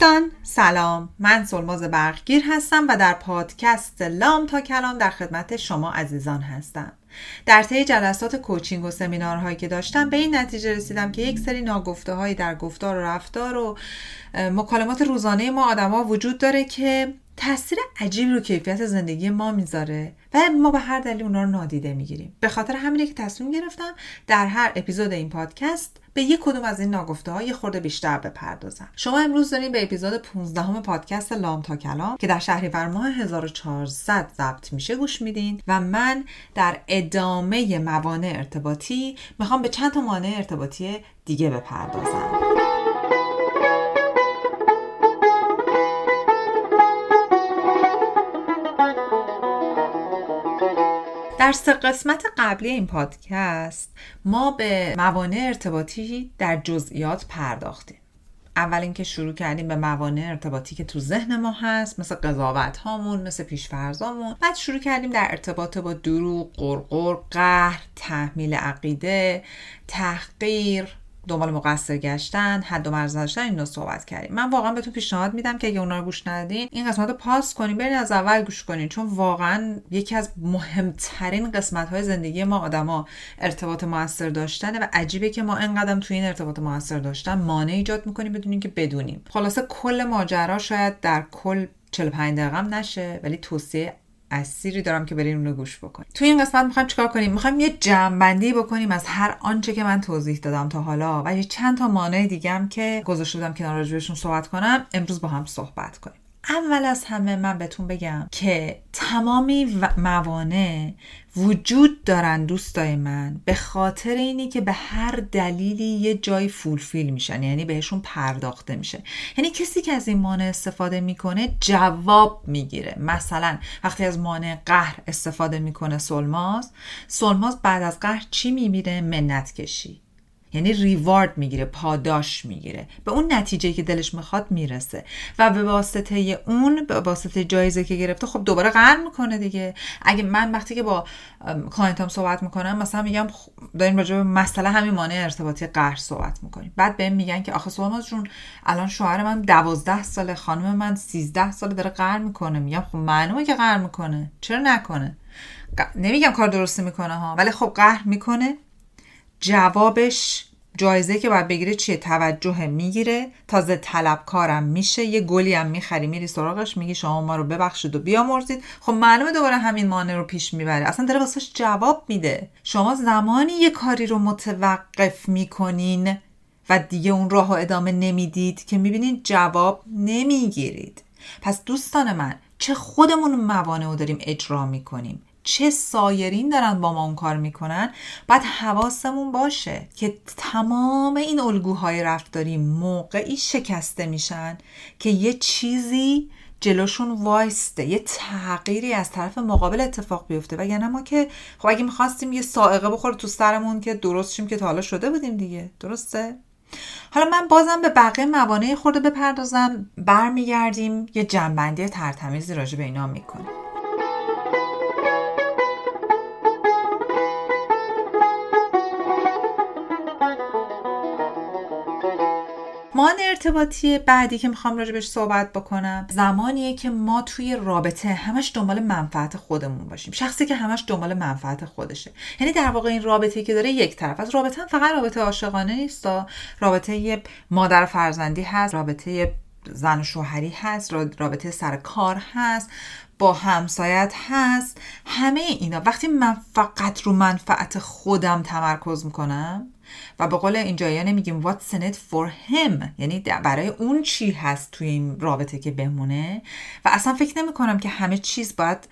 دوستان سلام. من سلماز برقگیر هستم و در پادکست لام تا کلام در خدمت شما عزیزان هستم. در طی جلسات کوچینگ و سمینارهایی که داشتم به این نتیجه رسیدم که یک سری ناگفته هایی در گفتار و رفتار و مکالمات روزانه ما آدما وجود داره که تاثیر عجیبی رو کیفیت زندگی ما می‌ذاره و ما به هر دلیل اونا رو نادیده می‌گیریم. به خاطر همینه که تصمیم گرفتم در هر اپیزود این پادکست به یک کدوم از این ناگفته های خورده بیشتر بپردازم. شما امروز داریم به اپیزود 15 همه پادکست لام تا کلام که در شهریور ماه 1400 ضبط میشه گوش میدین و من در ادامه موانع ارتباطی می‌خوام به چند تا مانع ارتباطی دیگه بپردازم. در سه قسمت قبلی این پادکست ما به موانع ارتباطی در جزئیات پرداختیم. اول اینکه شروع کردیم به موانع ارتباطی که تو ذهن ما هست مثل قضاوت هامون مثل پیشفرزامون. بعد شروع کردیم در ارتباط با دروغ قرقر قهر تحمیل عقیده تحقیر دنبال مقصر گشتن حد و مرز داشتن اینو صحبت کردیم. من واقعا بهتون پیشنهاد میدم که اگه اونا رو گوش ندین این قسمت رو پاس کنین برین از اول گوش کنین. چون واقعا یکی از مهمترین قسمت های زندگی ما آدما ارتباط موثر داشتنه و عجیبه که ما انقدر تو این ارتباط موثر داشتن مانع ایجاد می‌کنیم بدونین که بدونیم. خلاصه کل ماجرا شاید در کل 45 دقیقه نشه ولی توصیه اسیری دارم که برین اونو گوش بکنیم توی این قسمت می‌خوایم چیکار کنیم؟ می‌خوایم یه جمعبندی بکنیم از هر آنچه که من توضیح دادم تا حالا و یه چند تا مانع دیگه که گذاشته بودم کنار راجبشون صحبت کنم. امروز با هم صحبت کنیم. اول از همه من بهتون بگم که تمامی موانع وجود دارن دوستای من. به خاطر اینی که به هر دلیلی یه جای فولفیل میشن. یعنی بهشون پرداخته میشه. یعنی کسی که از این مانع استفاده می‌کنه جواب می‌گیره. مثلا وقتی از مانع قهر استفاده می‌کنه سلماز سلماز بعد از قهر چی میمیره؟ منت کشی. یعنی ریوارد می‌گیره پاداش می‌گیره. به اون نتیجه که دلش می‌خواد می‌رسه. و به واسطه اون به واسطه جایزه که گرفته خب دوباره قهر می‌کنه دیگه. اگه من وقتی که با client ام صحبت می‌کنم مثلا میگم داریم راجع به مسئله همین مانع ارتباطی قهر صحبت می‌کنیم. بعد بهم میگن که آخه سولماز جون الان شوهر من دوازده ساله خانم من سیزده ساله داره قهر می‌کنه. میگم خب معلومه که قهر می‌کنه. چرا نکنه؟ نمیگم کار درستی می‌کنه ها ولی خب قهر می‌کنه. جوابش جایزه که باید بگیره چیه؟ توجه می‌گیره. تازه طلبکارم میشه. یه گلی هم می‌خری میری سراغش میگی شما ما رو ببخشید و بیامرزید. خب معلومه دوباره همین مانع رو پیش می‌بره. اصلا داره واسش جواب میده. شما زمانی یه کاری رو متوقف می‌کنین و دیگه اون راه ادامه نمی‌دید که می‌بینین جواب نمی‌گیرید. پس دوستان من چه خودمون موانع رو داریم اجرا می‌کنیم؟ چه سایرین دارن با ما اون کار می‌کنن باید حواسمون باشه که تمام این الگوهای رفتاری موقعی شکسته میشن که یه چیزی جلوشون وایسته یه تغییری از طرف مقابل اتفاق بیفته. و یعنی ما که خب اگه می‌خواستیم یه سائقه بخوره تو سرمون که درست شیم که تا حالا شده بودیم دیگه. درسته؟ حالا من بازم به بقیه موانع خورده بپردازم برمیگردیم یه جنبندی ترتمیزی راجع به اینا می‌کنیم. مان ارتباطی بعدی که می‌خوام راجبش صحبت بکنم زمانیه که ما توی رابطه همش دنبال منفعت خودمون باشیم. شخصی که همش دنبال منفعت خودشه. یعنی در واقع این رابطه که داره یک طرف. از رابطه هم فقط رابطه عاشقانه نیست رابطه مادر فرزندی هست رابطه زن و شوهری هست رابطه سر کار هست با همسایت هست. همه اینا. وقتی من فقط رو منفعت خودم تمرکز می‌کنم و به قول اینجا نمیگیم what's in it for him یعنی برای اون چی هست توی این رابطه که بمونه؟ و اصلا فکر نمی کنم که همه چیز باید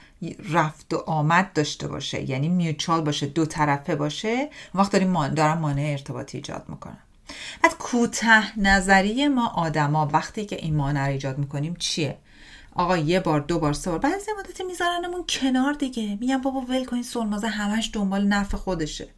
رفت و آمد داشته باشه. یعنی میوچال باشه دو طرفه باشه. وقت داریم دارم مانع ارتباطی ایجاد می‌کنم. بعد کوته نظری ما آدما وقتی که این مانع رو ایجاد می‌کنیم چیه؟ آقا یه بار دو بار سه بار. بعضی مدتی میذارنمون کنار دیگه. میگم بابا ول کن سلمازه همش دنبال نفع خودشه.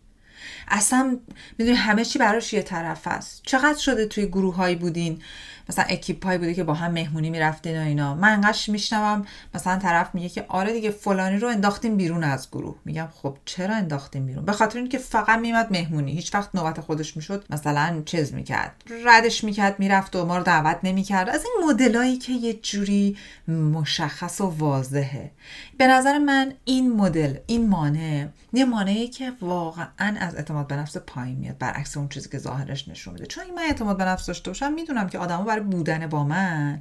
اصلا می‌دونی همه چی براش یه طرف است. چقدر شده توی گروه هایی بودین؟ مثلا اکیپ هایی بوده که با هم مهمونی می‌رفتین و اینا. من انقدر میشنوم؟ مثلا طرف میگه که آره دیگه فلانی رو انداختیم بیرون از گروه. میگم خب چرا انداختیم بیرون؟ به خاطر اینکه فقط میمد مهمونی. هیچ وقت نوبت خودش می‌شد مثلا چیز می‌کرد. ردش می‌کرد می‌رفت و ما رو دعوت نمی‌کرد. از این مدلایی که یه جوری مشخص و واضحه. به نظر من این مدل این مانع یه مانعی که واقعا از اعتماد به نفس پایین میاد. برعکس اون چیزی که ظاهرش نشون میده. چون من اعتماد به نفس داشته باشم می‌دونم که آدما برای بودن با من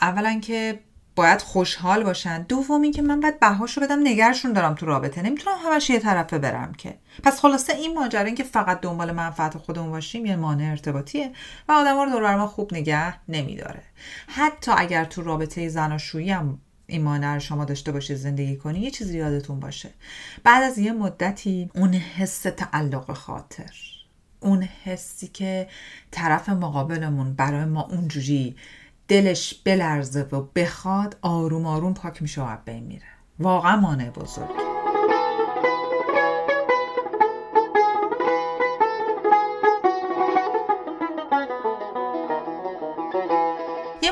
اولا که باید خوشحال باشن. دوم که من باید بهاشو بدم نگرشون دارم تو رابطه. نمی‌تونم همش یه طرفه برم که. پس خلاصه این ماجرا که فقط دنبال منفعت خودمون باشیم یه مانع ارتباطیه و آدما رو دور ما خوب نگه نمیداره. حتی اگر تو رابطه زناشویی هم این مانع رو شما داشته باشید زندگی کنی یه چیزی یادتون باشه. بعد از یه مدتی اون حس تعلق خاطر. اون حسی که طرف مقابلمون برای ما اونجوری دلش بلرزه و بخواد آروم آروم پاک میشه و بین میره. واقعا مانع بزرگ.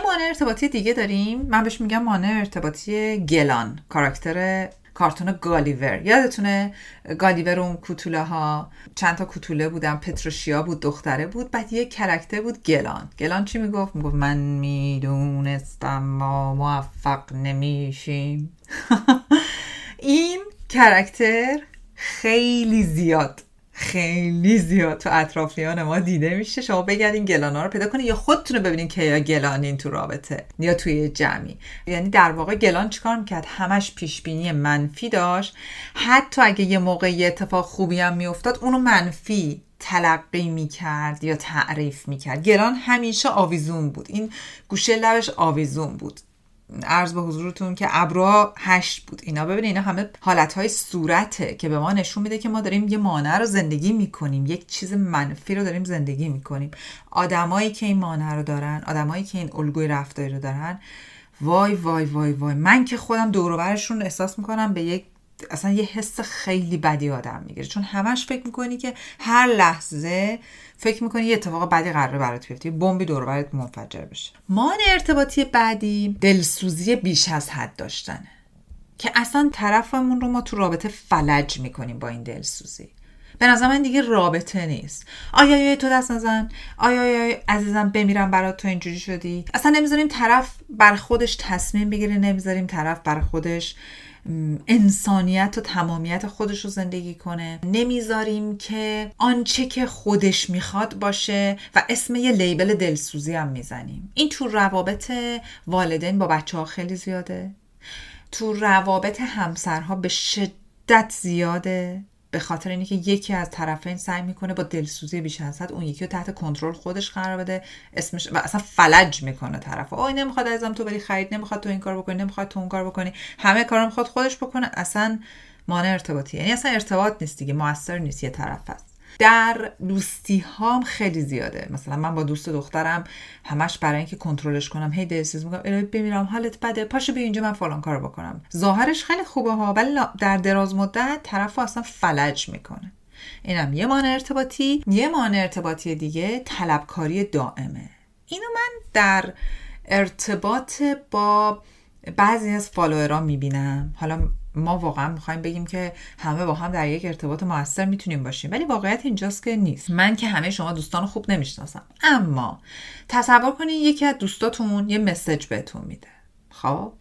مانع ارتباطی دیگه داریم. من بهش میگم مانع ارتباطی گلان کاراکتر کارتون گالیور. یادتونه گالیور اون کوتوله ها چند تا کوتوله بودن. پتروشیا بود دختره بود بعد یه کرکتر بود گلان. گلان چی می‌گفت؟ می‌گفت من می‌دونستم ما موفق نمیشیم. این کرکتر خیلی زیاد خیلی زیاد تو اطرافیان ما دیده میشه. شما بگردین گلانا رو پیدا کنین یا خودتون رو ببینین که یا گلانین تو رابطه یا توی جمعی. یعنی در واقع گلان چیکار می‌کرد؟ همش پیشبینی منفی داشت. حتی اگه یه موقع یه اتفاق خوبی هم میافتاد اونو منفی تلقی می‌کرد یا تعریف می‌کرد. گلان همیشه آویزون بود. این گوشه لبش آویزون بود. عرض به حضورتون که ابرا هشت بود. اینا ببینید اینا همه حالتهای صورته که به ما نشون میده که ما داریم یه مانع رو زندگی می‌کنیم. یک چیز منفی رو داریم زندگی می‌کنیم. آدمایی که این مانع رو دارن آدمایی که این الگوی رفتاری رو دارن وای وای وای وای. من که خودم دوروبرشون احساس می‌کنم به یک اصلا یه حس خیلی بدی آدم می‌گیره. چون همش فکر می‌کنی که هر لحظه فکر می‌کنی یه اتفاق بدی قراره برات بیفته بمبی دور برات منفجر بشه. مان ارتباطی بعدی دلسوزی بیش از حد داشتنه. که اصلا طرفمون رو ما تو رابطه فلج می‌کنیم با این دلسوزی. به نظر من دیگه رابطه نیست. آیا آیا تو دست نزن. آیا آیا عزیزم بمیرم برات تو اینجوری شدی. اصلا نمی‌ذاریم طرف بر خودش تصمیم بگیره نمی‌ذاریم طرف بر خودش انسانیت و تمامیت خودش رو زندگی کنه. نمی‌ذاریم که آنچه که خودش می‌خواد باشه و اسم یه لیبل دلسوزی هم می‌زنیم. این تو روابط والدین با بچه ها خیلی زیاده. تو روابط همسرها به شدت زیاده. به خاطر اینکه یکی از طرفین سعی می‌کنه با دلسوزی بیش از حد اون یکی رو تحت کنترل خودش قرار بده. اسمش و اصلا فلج می‌کنه طرف. اوه نمی‌خواد ازم تو بری خرید نمی‌خواد تو این کار بکنی نمی‌خواد تو اون کار بکنی. همه کارا می‌خواد خودش بکنه. اصلا مانع ارتباطی یعنی اصلا ارتباط نیست دیگه موثر نیست یه طرف هست در دوستی هام خیلی زیاده. مثلا من با دوست دخترم همش برای اینکه کنترلش کنم هی دلسیز میگم الهی بمیرم حالت بده پاشو بیا اینجا من فلان کار بکنم. ظاهرش خیلی خوبه ها ولی در دراز مدت طرف اصلا فلج می‌کنه. اینم یه مانع ارتباطی. یه مانع ارتباطی دیگه طلبکاری دائمه. اینو من در ارتباط با بعضی از فالووران می‌بینم. حالا ما واقعا می‌خوایم بگیم که همه با هم در یک ارتباط موثر می‌تونیم باشیم. ولی واقعیت اینجاست که نیست. من که همه شما دوستان خوب نمی‌شناسم. اما تصور کنید یکی از دوستاتون یه مسج بهتون میده. خب؟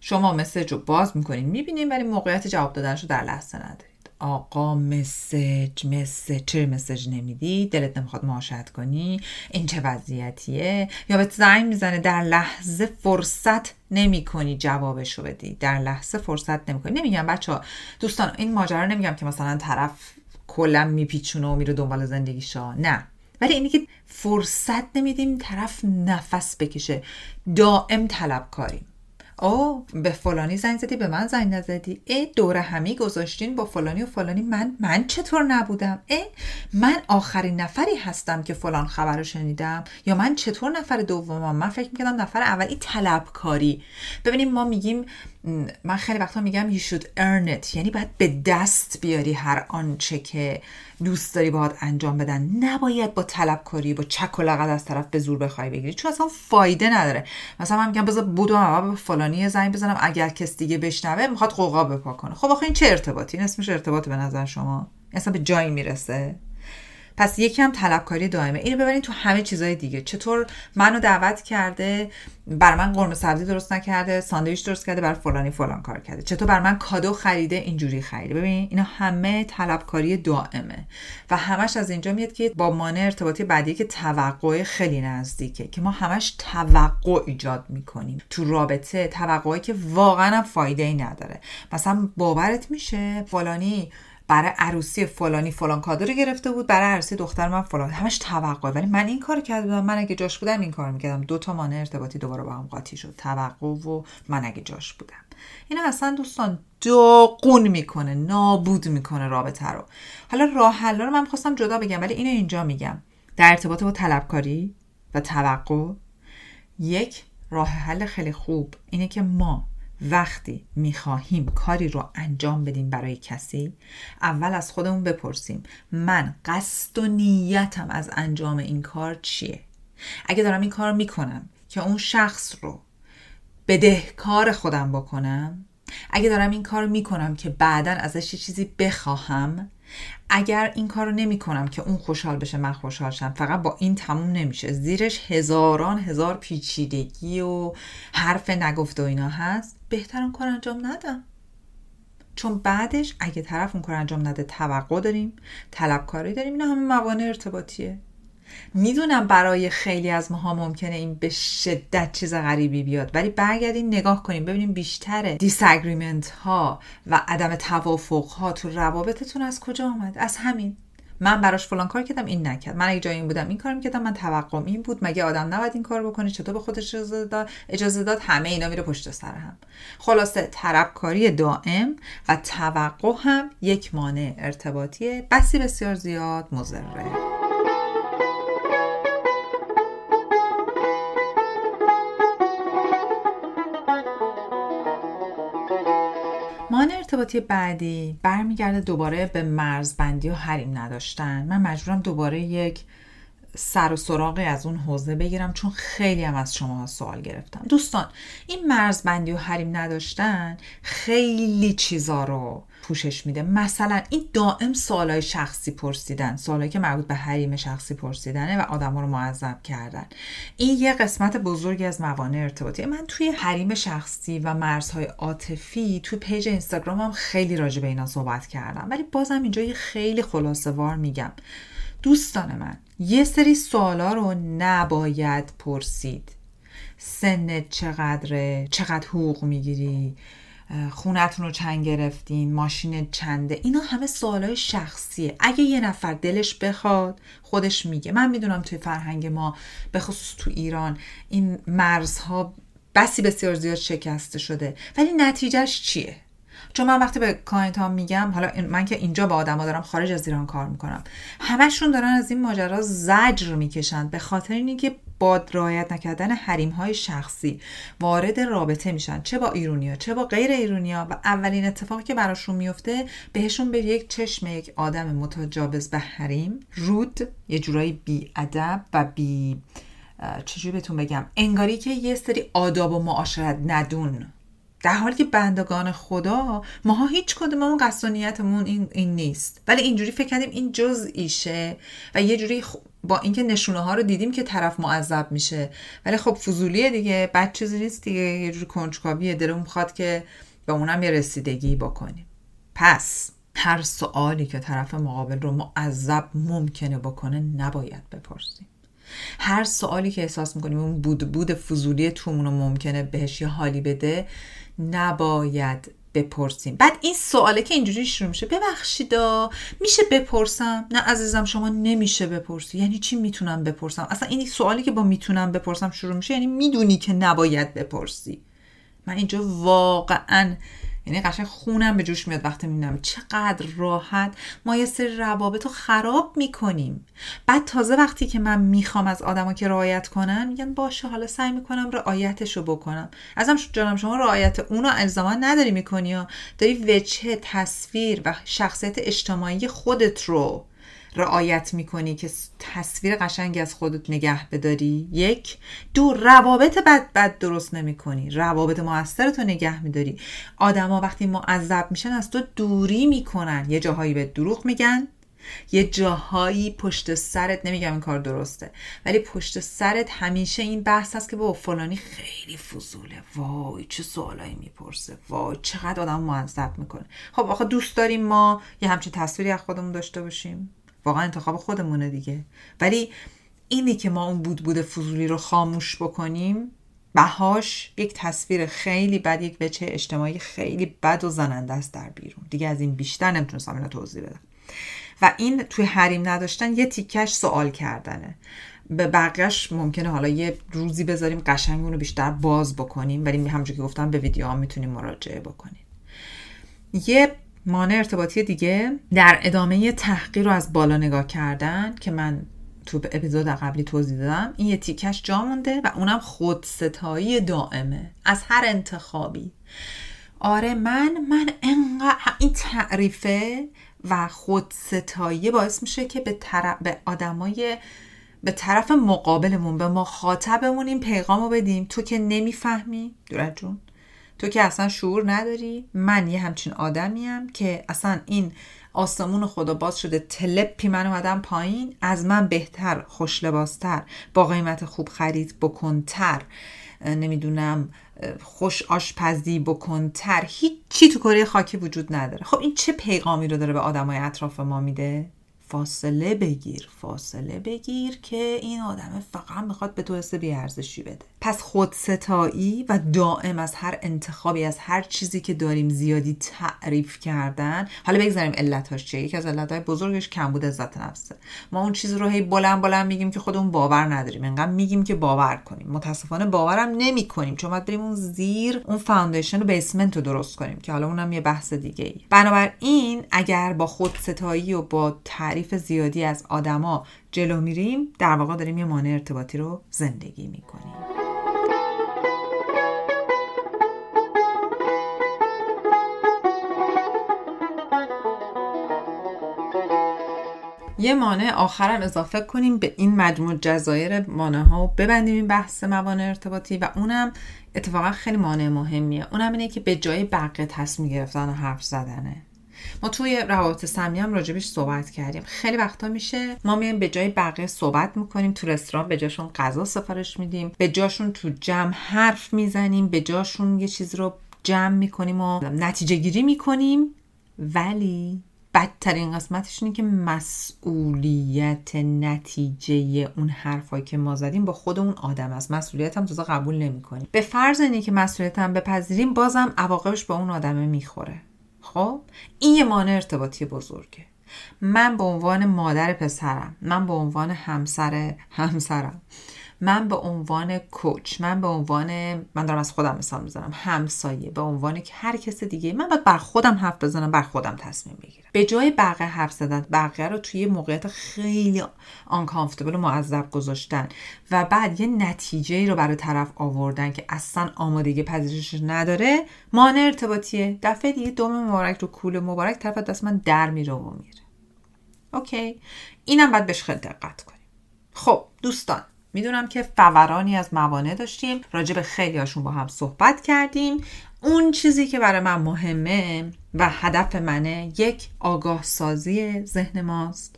شما مسج رو باز می‌کنین می‌بینین ولی موقعیت جواب دادنش رو در لحظه ندارید آقا مسج مسج. چرا مسج نمیدی؟ دلت نمی‌خواد معاشرت کنی؟ این چه وضعیتیه؟ یا به زنگ می‌زنه در لحظه فرصت نمی کنی رو بدی. در لحظه فرصت نمی کنی نمیگم بچه ها دوستان این ماجرا نمیگم که مثلا طرف کلا میپیچونه و میره دنبال زندگیشا. نه. ولی اینی که فرصت نمیدیم طرف نفس بکشه. دائم طلب کاریم او به فلانی زنگ زدی به من زنگ نزدی. ای دور همی گذاشتین با فلانی و فلانی. من من چطور نبودم؟ ای من آخرین نفری هستم که فلان خبر شنیدم. یا من چطور نفر دومم؟ من فکر می‌کردم نفر اولی طلبکاری. ببینیم ما میگیم من خیلی وقتا میگم you should earn it. یعنی باید به دست بیاری هر آنچه که دوست داری باید انجام بدن. نباید با طلبکاری با چک و لغت از طرف به زور بخوای بگیری. چون اصلا فایده نداره. مثلا من میگم بذار بودو به فلانی زنگ بزنم. اگر کس دیگه بشنوه می‌خواد قوقا بپا کنه خب آخه این چه ارتباطی؟ این اسمش ارتباط به نظر شما. اصلا به جایی می‌رسه؟ پس یکی هم طلبکاری دائمه. اینو ببرین تو همه چیزهای دیگه. چطور منو دعوت کرده؟ بر من قرمه سبزی درست نکرده ساندویچ درست کرده بر فلانی فلان کار کرده. چطور بر من کادو خریده؟ اینجوری خریده. ببین اینا همه طلبکاری دائمه. و همش از اینجا میاد که با مانع ارتباطی بعدی که توقع خیلی نزدیکه که ما همش توقع ایجاد می‌کنیم. تو رابطه توقعی که واقعا فایده ای نداره. مثلا باورت میشه فلانی برای عروسی فلانی فلان کادو گرفته بود برای عروسی دختر من فلان. همش توقع. ولی من این کار کرده بودم. من اگه جاش بودم این کار می‌کردم. دو تا مانع ارتباطی دوباره با هم قاطی شد. توقع و من اگه جاش بودم. اینا اصلا دوستان داغون می‌کنه نابود می‌کنه رابطه رو. حالا راه حل رو من خواستم جدا بگم ولی اینو اینجا میگم. در ارتباط با طلبکاری و توقع یک راه حل خیلی خوب اینه که ما وقتی می‌خواهیم کاری رو انجام بدیم برای کسی اول از خودمون بپرسیم من قصد و نیتم از انجام این کار چیه؟ اگه دارم این کار می‌کنم که اون شخص رو بدهکار خودم بکنم اگه دارم این کار می‌کنم که بعدا ازش چیزی بخواهم اگر این کار رو نمی کنم که اون خوشحال بشه من خوشحال شم فقط با این تموم نمیشه. زیرش هزاران هزار پیچیدگی و حرف نگفته و اینا هست. بهتر اون کار انجام ندم چون بعدش اگه طرف اون کار انجام نده توقع داریم طلبکاری داریم اینا همه موانع ارتباطیه. می‌دونم برای خیلی از ماها ممکنه این به شدت چیز غریبی بیاد ولی برگردین نگاه کنیم ببینیم بیشتر دیساگریمنت ها و عدم توافق ها تو روابطتون از کجا آمد از همین. من براش فلان کار کردم این نکرد. من اگه جای این بودم این کار می‌کردم من توقعم این بود. مگه آدم نباید این کار بکنه؟ چطور به خودش اجازه داد؟ اجازه داد همه اینا میره پشت سر هم. خلاصه طلبکاری دائم و توقع هم یک مانع ارتباطی بسی بسیار زیاد مضره. ارتباطی بعدی برمیگرده دوباره به مرزبندی و حریم نداشتن. من مجبورم دوباره یک سر و سراغی از اون حوزه بگیرم چون خیلی هم از شما سوال گرفتم. دوستان این مرزبندی و حریم نداشتن خیلی چیزا رو پوشش میده. مثلا این دائم سوالای شخصی پرسیدن سوالایی که مربوط به حریم شخصی پرسیدنه و آدم رو معذب کردن. این یه قسمت بزرگی از موانع ارتباطی. من توی حریم شخصی و مرزهای عاطفی توی پیج اینستاگرامم خیلی راجع به اینا صحبت کردم. ولی بازم اینجا یه خیلی خلاصه وار میگم. دوستان من یه سری سوالا رو نباید پرسید. سنت چقدره؟ چقدر حقوق می‌گیری؟ خونتون رو چند گرفتین ماشین چنده اینا همه سوالای شخصیه. اگه یه نفر دلش بخواد خودش میگه. من می‌دونم توی فرهنگ ما به خصوص تو ایران این مرزها بسی بسیار زیاد شکسته شده. ولی نتیجهش چیه؟ چون من وقتی به client ها میگم حالا من که اینجا با آدما دارم خارج از ایران کار می‌کنم همشون دارن از این ماجرا زجر می‌کشن به خاطر اینکه با رعایت نکردن حریم های شخصی. وارد رابطه میشن. چه با ایرونیا چه با غیر ایرونیا. و اولین اتفاقی که براشون میفته بهشون به یک چشم یک آدم متجاوز به حریم. رود یه جورایی بی ادب و بی چجوری بهتون بگم؟ انگاری که یه سری آداب و معاشرت ندون. در حالی که بندگان خدا ماها هیچ کدوممون قصد نیتمون این, این نیست. ولی اینجوری فکر کردیم این ایشه و یه جوری با اینکه نشونه ها رو دیدیم که طرف معذب میشه. ولی خب فضولیه دیگه بد چیزی نیست دیگه. یه جوری کنجکاویه. دلمون می‌خواد که به اونم یه رسیدگی بکنیم. پس هر سوالی که طرف مقابل رو معذب ممکنه بکنه نباید بپرسیم. هر سوالی که احساس می‌کنیم اون بود بود فضولی تومون رو ممکنه بهش یه حالی بده نباید بپرسیم. بعد این سواله که اینجوری شروع میشه ببخشیدا میشه بپرسم؟ نه عزیزم شما نمیشه بپرسی. یعنی چی می‌تونم بپرسم؟ اصلا این سوالی که با می‌تونم بپرسم شروع میشه یعنی می‌دونی که نباید بپرسی. من اینجا واقعا یعنی قشنگ خونم به جوش میاد وقتی می‌بینم. چقدر راحت. ما یه سری روابط رو خراب می‌کنیم. بعد تازه وقتی که من می‌خوام از آدما که رعایت کنن میگن باشه حالا سعی می‌کنم رعایتش رو بکنم. ازم جانم شما رعایت اونو الزاما نداری می‌کنی یا داری وجه تصویر و شخصیت اجتماعی خودت رو رعایت می‌کنی که تصویر قشنگی از خودت نگه بداری؟ یک. دو روابط بد بد درست نمی‌کنی. روابط موثرتو نگه میداری. آدما وقتی معذب میشن از تو دوری می‌کنن. یه جاهایی به دروغ میگن. یه جاهایی پشت سرت نمیگم این کار درسته ولی پشت سرت همیشه این بحث هست که با فلانی خیلی فضوله. وای چه سوالایی می‌پرسه. وای چقدر آدم معذب می‌کنه. خب آخه دوست داریم ما یه همچین تصویری از خودمون داشته باشیم. واقعا انتخاب خودمونه دیگه. ولی اینی که ما اون بود بود فضولی رو خاموش بکنیم بهاش یک تصویر خیلی بد یک بچه اجتماعی خیلی بد و زننده است در بیرون. دیگه از این بیشتر نمی‌تونستم اینو توضیح بدم. و این توی حریم نداشتن یه تیکش سوال کردنه. به بقیهش ممکنه حالا یه روزی بذاریم قشنگ اونو بیشتر باز بکنیم ولی همونجور که گفتم به ویدیو هم می‌تونیم مراجعه بکنیم. یه مانع ارتباطی دیگه در ادامه تحقیر رو از بالا نگاه کردن که من تو اپیزود قبلی توضیح دادم این یه تیکش جا مونده و اونم خودستایی دائمه از هر انتخابی. آره من من انقدر این تعریفه و خودستایی باعث میشه که به, طرف به آدمای به طرف مقابلمون به مخاطبمون این پیغام رو بدیم. تو که نمی‌فهمی؟ دورت جون. تو که اصلا شعور نداری؟ من یه همچین آدمیم که اصلا این آسمون خدا باز شده تلپی من اومدم پایین از من بهتر خوش لباستر با قیمت خوب خرید بکنتر نمی‌دونم خوش آشپزی بکنتر هیچی تو کره خاکی وجود نداره. خب این چه پیغامی رو داره به آدمای اطراف ما میده؟ فاصله بگیر فاصله بگیر که این آدم فقط می‌خواد به تو حس بیارزشی بده. پس خودستایی و دائم از هر انتخابی از هر چیزی که داریم زیادی تعریف کردن. حالا بگذاریم علتاش چیه؟ یکی از علتهای بزرگش کمبود عزت نفسه. ما اون چیز رو هی بلند بلند میگیم که خودمون باور نداریم. انقدر میگیم که باور کنیم. متاسفانه باورم نمی کنیم چون باید بریم اون زیر اون foundation و basement رو درست کنیم که حالا اونم یه بحث دیگه ای بنابراین اگر با خودستایی و با تعریف زیادی از آدما جلو میریم در واقع داریم یه مانع ارتباطی رو زندگی می‌کنیم. یه مانع آخرم اضافه کنیم به این مجموع جزایر مانع ها و ببندیم این بحث موانع ارتباطی و اونم اتفاقا خیلی مانع مهمیه. اونم اینه که به جای بقیه تصمیم گرفتن و حرف زدنه. ما توی روابط سمی هم راجبش صحبت کردیم. خیلی وقتا میشه ما میایم به جای بقیه صحبت می‌کنیم تو رستوران به جاشون غذا سفارش میدیم به جاشون تو جمع حرف می‌زنیم به جاشون یه چیز رو جمع می‌کنیم و نتیجه گیری می‌کنیم. ولی بدترین قسمتش اینه که مسئولیت نتیجه اون حرفایی که ما زدیم با خود اون آدم است. مسئولیت هم تازه قبول نمی کنیم به فرض اینه که مسئولیت هم بپذیریم بازم عواقبش با اون آدمه می‌خوره. خب؟ این یه مانع ارتباطی بزرگه. من به عنوان مادر پسرم من به عنوان همسر همسرم من به عنوان کوچ من به عنوان من دارم از خودم مثال می‌زنم همسایه به عنوان هر کس دیگه من باید بر خودم حرف بزنم بر خودم تصمیم بگیرم. به جای بقیه حرف زدن بقیه رو توی موقعیت خیلی آنکامفتبل و معذب گذاشتن و بعد یه نتیجه رو برای طرف آوردن که اصلا آمادگی پذیرش نداره مانع ارتباطیه. دفعه دیگه دوم مبارک رو کول مبارک طرف دست من در میره و میره. اوکی. اینم باید بهش خیلی دقت کنیم. خب دوستان. می‌دونم که فورانی از موانع داشتیم راجع به خیلی هاشون با هم صحبت کردیم. اون چیزی که برای من مهمه و هدف منه یک آگاه سازی ذهن ماست.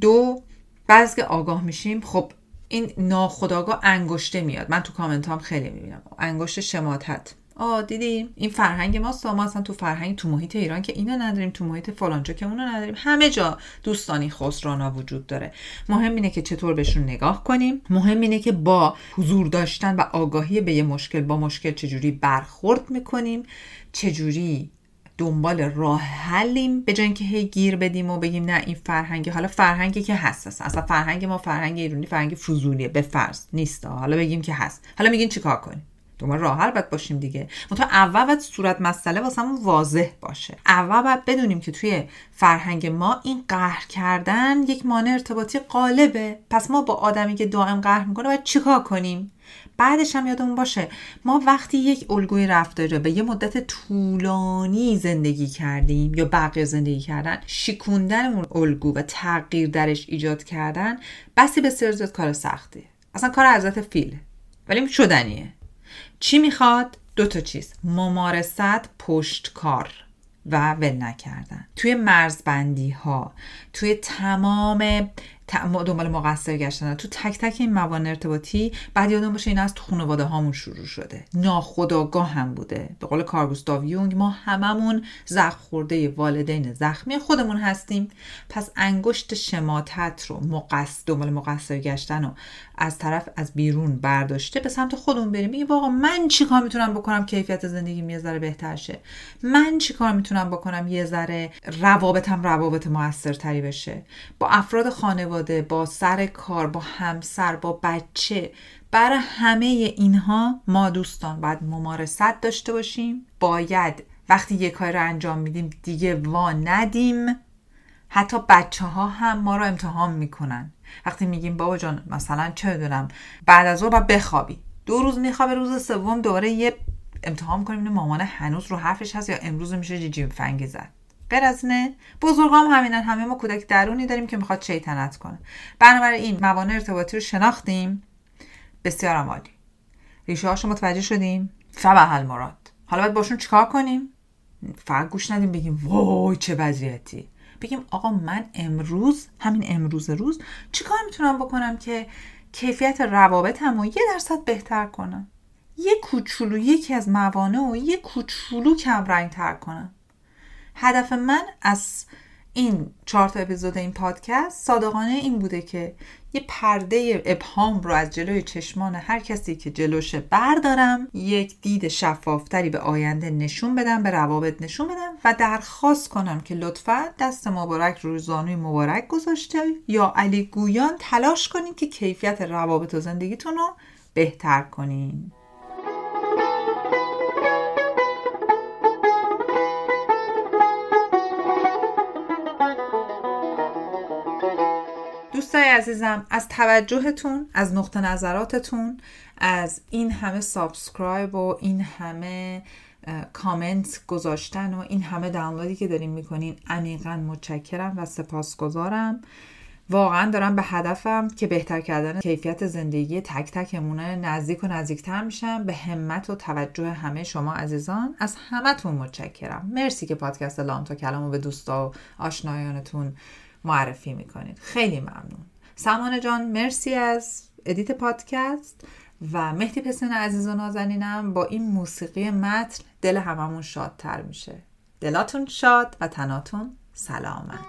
دو بعضی که آگاه میشیم خب این ناخداگاه انگشته میاد. من تو کامنت هم خیلی می‌بینم. انگشت شماتت. آ دیدی؟ این فرهنگ ماست ما اصلا تو فرهنگ تو محیط ایران که اینو نداریم تو محیط فلانجا که اونو نداریم. همه جا دوستانی خسرانا وجود داره. مهم اینه که چطور بهشون نگاه کنیم. مهم اینه که با حضور داشتن و آگاهی به یه مشکل با مشکل چجوری برخورد می‌کنیم چجوری دنبال راه حلیم به جای اینکه هی گیر بدیم و بگیم نه این فرهنگی حالا فرهنگی که هست اصلا. فرهنگ ما فرهنگ ایرانی فرهنگ فضولیه. به فرض نیست. حالا بگیم که هست. حالا میگین چیکار کنیم؟ دنبال راه حل باید باشیم دیگه. تا اول باید صورت مسئله واسمون واضح باشه. اول باید بدونیم که توی فرهنگ ما این قهر کردن یک مانع ارتباطی قالبه پس ما با آدمی که دائم قهر می‌کنه باید چیکار کنیم؟ بعدش هم یادمون باشه ما وقتی یک الگوی رفتاری به یه مدت طولانی زندگی کردیم یا بقیه زندگی کردن شیکوندن اون الگو و تغییر درش ایجاد کردن بسی بسیار زیاد کار سخته. اصلا کار حضرت فیله. ولی شدنیه. چی می‌خواد؟ دو تا چیز. ممارست پشتکار و ول نکردن. توی مرزبندی ها توی تمام دنبال مقصر گشتن. تو تک تک این موانع ارتباطی بعد یادم باشه این از تو خانواده هامون شروع شده. ناخداگاه هم بوده. به قول کارگوستاو یونگ ما هممون زخم خورده والدین زخمی خودمون هستیم. پس انگشت شماتت رو مقص دنبال مقصر گشتن و از طرف از بیرون برداشته به سمت خودمون بریم. میگه واقعا من چیکار می‌تونم بکنم کیفیت زندگی یه ذره بهتر شه؟ من چیکار می‌تونم بکنم یه ذره روابطم روابط موثرتری بشه؟ با افراد خانواده با سر کار با همسر با بچه برای همه اینها ما دوستان باید ممارست داشته باشیم. باید وقتی یه کار رو انجام میدیم دیگه وا ندیم. حتی بچه ها هم ما رو امتحان می‌کنن. وقتی میگیم بابا جان مثلا چه دونم بعد از ظهر بخوابی. دو روز میخوابه روز سوم دوباره یه امتحان کنیم مامانه هنوز رو حرفش هست یا امروز میشه جیجیم فنگی زد. غیر از نه بزرگام همینن همه ما کودک درونی داریم که می‌خواد شیطنت کنه. بنابراین موانع ارتباطی رو شناختیم. بسیار عالی. ریشه هاشو متوجه شدیم. فبه مراد حالا باید باشون چیکار کنیم؟ فقط گوش ندیم بگیم وای چه وضعیتی. بگیم آقا من امروز همین امروز روز چیکار می‌تونم بکنم که کیفیت روابطم رو یه درصد بهتر کنم؟ یه کوچولو یکی از موانع و یه کوچولو کم رنگ تر کنم. هدف من از این چهار تا اپیزود این پادکست صادقانه این بوده که یه پرده ابهام رو از جلوی چشمان هر کسی که جلوشه بردارم یک دید شفافتری به آینده نشون بدم به روابط نشون بدم و درخواست کنم که لطفا دست مبارک روی زانوی مبارک گذاشته یا علی گویان تلاش کنین که کیفیت روابط و زندگیتون رو بهتر کنین. دوستای عزیزم از توجهتون از نقطه نظراتتون از این همه subscribe و این همه کامنت گذاشتن و این همه دانلودی که داریم می‌کنین عمیقا متشکرم و سپاسگزارم. واقعا دارم به هدفم که بهتر کردن کیفیت زندگی تک تکمونه نزدیک و نزدیکتر میشم. به همت و توجه همه شما عزیزان از همتون متشکرم. مرسی که پادکست لام تا کلامو به دوستا و آشنایانتون معرفی می‌کنید. خیلی ممنون. سمانه جان مرسی از edit پادکست و مهدی پسن عزیز و نازنینم با این موسیقی متن دل هممون شادتر میشه. دلاتون شاد و تناتون سلامت.